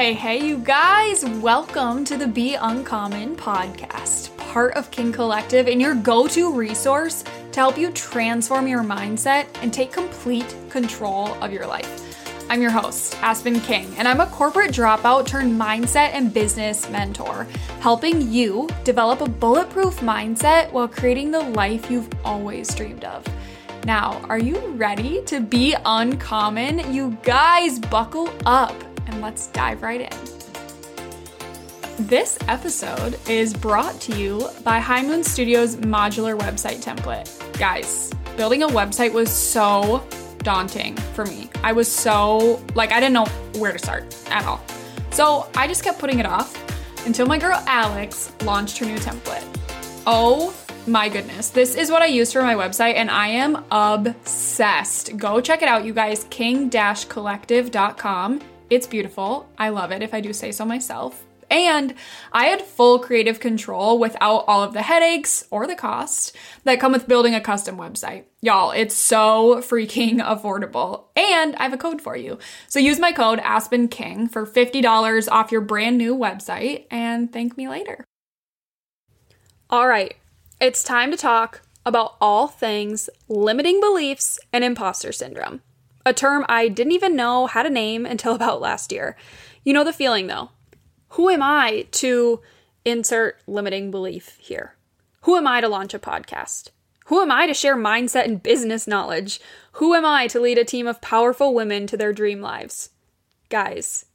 Hey, hey, you guys! Welcome to the Be Uncommon podcast, part of King Collective and your go to resource to help you transform your mindset and take complete control of your life. I'm your host, Aspen King, and I'm a corporate dropout turned mindset and business mentor, helping you develop a bulletproof mindset while creating the life you've always dreamed of. Now, are you ready to be uncommon? You guys, buckle up and let's dive right in. This episode is brought to you by High Moon Studios modular website template. Guys, building a website was so daunting for me. I was so, like, I didn't know where to start at all. So I just kept putting it off until my girl Alex launched her new template. Oh my goodness. This is what I use for my website, and I am obsessed. Go check it out, you guys. king collective.com. It's beautiful. I love it if I do say so myself. And I had full creative control without all of the headaches or the cost that come with building a custom website. Y'all, it's so freaking affordable. And I have a code for you. So use my code Aspen King for $50 off your brand new website and thank me later. All right, it's time to talk about all things limiting beliefs and imposter syndrome a term I didn't even know how to name until about last year. You know the feeling though. Who am I to insert limiting belief here? Who am I to launch a podcast? Who am I to share mindset and business knowledge? Who am I to lead a team of powerful women to their dream lives? Guys,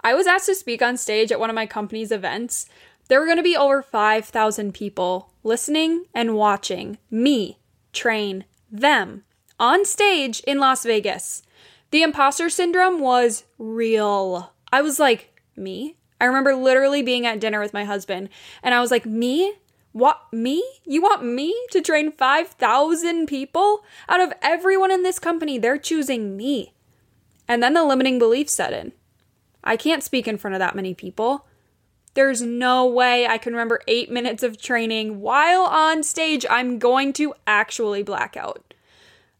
I was asked to speak on stage at one of my company's events. There were going to be over 5,000 people listening and watching me train them on stage in Las Vegas. The imposter syndrome was real. I was like, me? I remember literally being at dinner with my husband and I was like, me? What, me? You want me to train 5,000 people? Out of everyone in this company, they're choosing me. And then the limiting belief set in. I can't speak in front of that many people. There's no way I can remember eight minutes of training while on stage. I'm going to actually black out.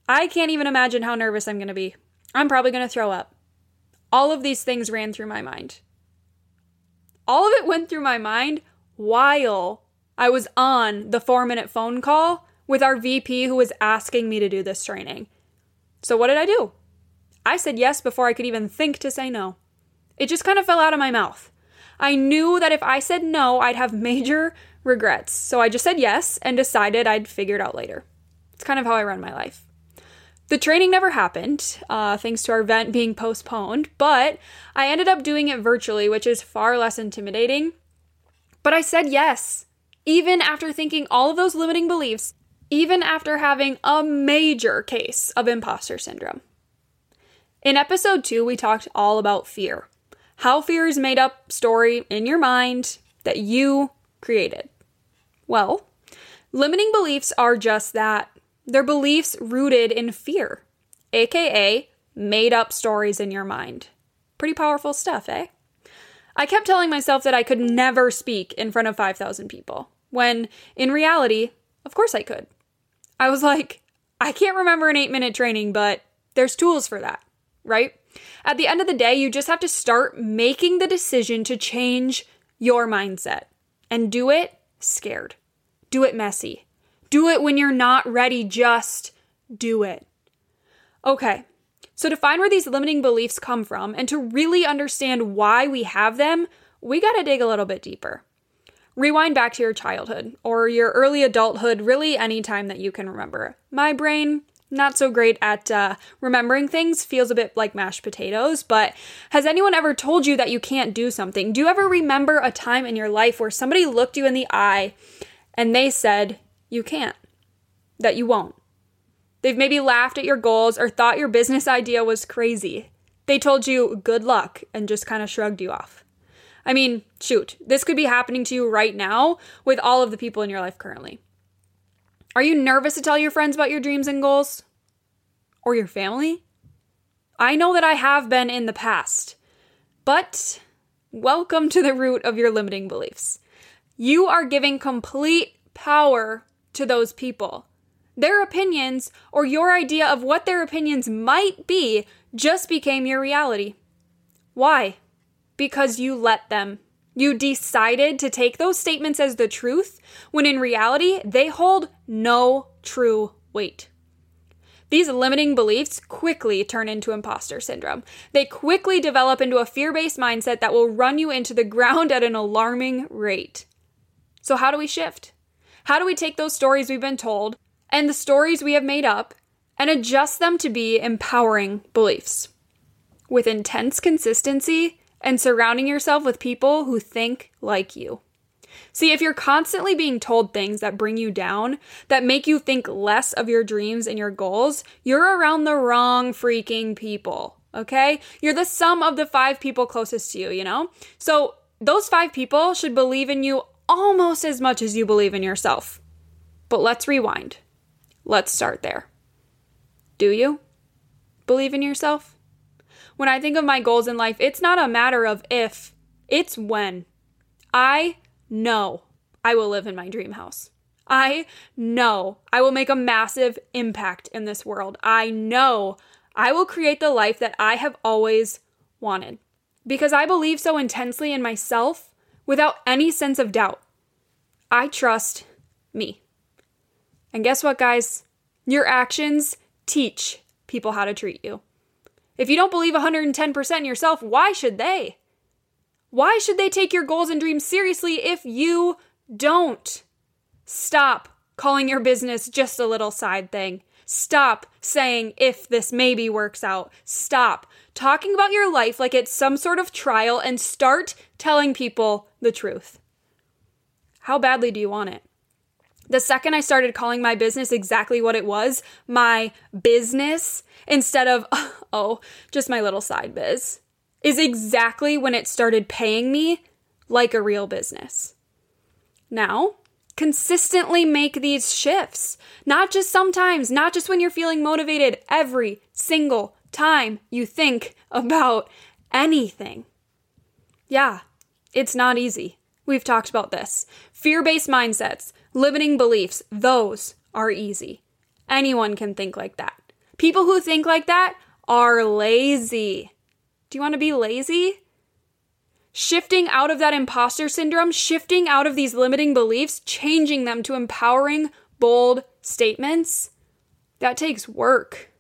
I can't even imagine how nervous I'm going to be. I'm probably going to throw up. All of these things ran through my mind. All of it went through my mind while I was on the four minute phone call with our VP who was asking me to do this training. So, what did I do? I said yes before I could even think to say no. It just kind of fell out of my mouth. I knew that if I said no, I'd have major regrets. So I just said yes and decided I'd figure it out later. It's kind of how I run my life. The training never happened, uh, thanks to our event being postponed, but I ended up doing it virtually, which is far less intimidating. But I said yes, even after thinking all of those limiting beliefs, even after having a major case of imposter syndrome. In episode two, we talked all about fear how fear is made up story in your mind that you created. Well, limiting beliefs are just that they're beliefs rooted in fear, aka made up stories in your mind. Pretty powerful stuff, eh? I kept telling myself that I could never speak in front of 5,000 people, when in reality, of course I could. I was like, I can't remember an eight minute training, but there's tools for that, right? At the end of the day, you just have to start making the decision to change your mindset and do it scared. Do it messy. Do it when you're not ready, just do it. Okay, so to find where these limiting beliefs come from and to really understand why we have them, we gotta dig a little bit deeper. Rewind back to your childhood or your early adulthood, really any time that you can remember. My brain, not so great at uh, remembering things, feels a bit like mashed potatoes, but has anyone ever told you that you can't do something? Do you ever remember a time in your life where somebody looked you in the eye and they said, you can't, that you won't. They've maybe laughed at your goals or thought your business idea was crazy. They told you good luck and just kind of shrugged you off. I mean, shoot, this could be happening to you right now with all of the people in your life currently. Are you nervous to tell your friends about your dreams and goals? Or your family? I know that I have been in the past, but welcome to the root of your limiting beliefs. You are giving complete power to those people. Their opinions or your idea of what their opinions might be just became your reality. Why? because you let them. You decided to take those statements as the truth when in reality they hold no true weight. These limiting beliefs quickly turn into imposter syndrome. They quickly develop into a fear based mindset that will run you into the ground at an alarming rate. So, how do we shift? How do we take those stories we've been told and the stories we have made up and adjust them to be empowering beliefs? With intense consistency and surrounding yourself with people who think like you. See, if you're constantly being told things that bring you down, that make you think less of your dreams and your goals, you're around the wrong freaking people, okay? You're the sum of the five people closest to you, you know? So those five people should believe in you almost as much as you believe in yourself. But let's rewind. Let's start there. Do you believe in yourself? when I think of my goals in life, it's not a matter of if, it's when. I know I will live in my dream house. I know I will make a massive impact in this world. I know I will create the life that I have always wanted because I believe so intensely in myself without any sense of doubt. I trust me. And guess what, guys? Your actions teach people how to treat you. If you don't believe 110% in yourself, why should they? Why should they take your goals and dreams seriously if you don't? Stop calling your business just a little side thing. Stop saying if this maybe works out. Stop talking about your life like it's some sort of trial and start telling people the truth. How badly do you want it? The second I started calling my business exactly what it was, my business, instead of, oh, just my little side biz, is exactly when it started paying me like a real business. Now, consistently make these shifts, not just sometimes, not just when you're feeling motivated, every single time you think about anything. Yeah, it's not easy. We've talked about this. Fear based mindsets, Limiting beliefs, those are easy. Anyone can think like that. People who think like that are lazy. Do you want to be lazy? Shifting out of that imposter syndrome, shifting out of these limiting beliefs, changing them to empowering, bold statements, that takes work.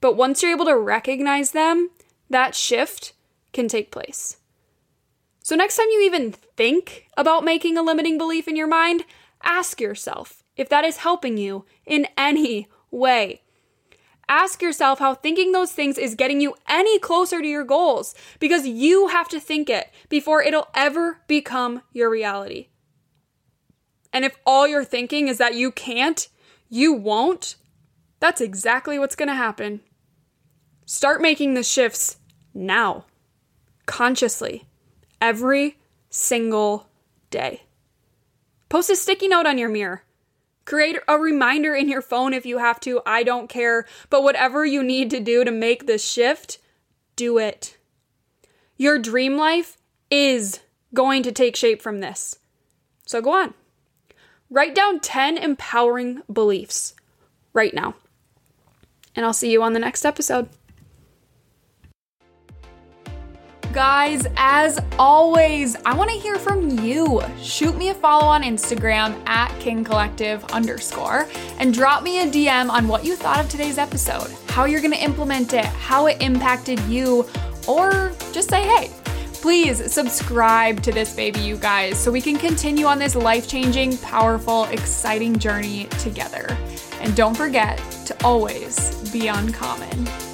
But once you're able to recognize them, that shift can take place. So, next time you even think about making a limiting belief in your mind, Ask yourself if that is helping you in any way. Ask yourself how thinking those things is getting you any closer to your goals because you have to think it before it'll ever become your reality. And if all you're thinking is that you can't, you won't, that's exactly what's going to happen. Start making the shifts now, consciously, every single day. Post a sticky note on your mirror. Create a reminder in your phone if you have to. I don't care. But whatever you need to do to make this shift, do it. Your dream life is going to take shape from this. So go on. Write down 10 empowering beliefs right now. And I'll see you on the next episode. Guys, as always, I want to hear from you. Shoot me a follow on Instagram at King Collective underscore and drop me a DM on what you thought of today's episode, how you're going to implement it, how it impacted you, or just say hey. Please subscribe to this baby, you guys, so we can continue on this life changing, powerful, exciting journey together. And don't forget to always be uncommon.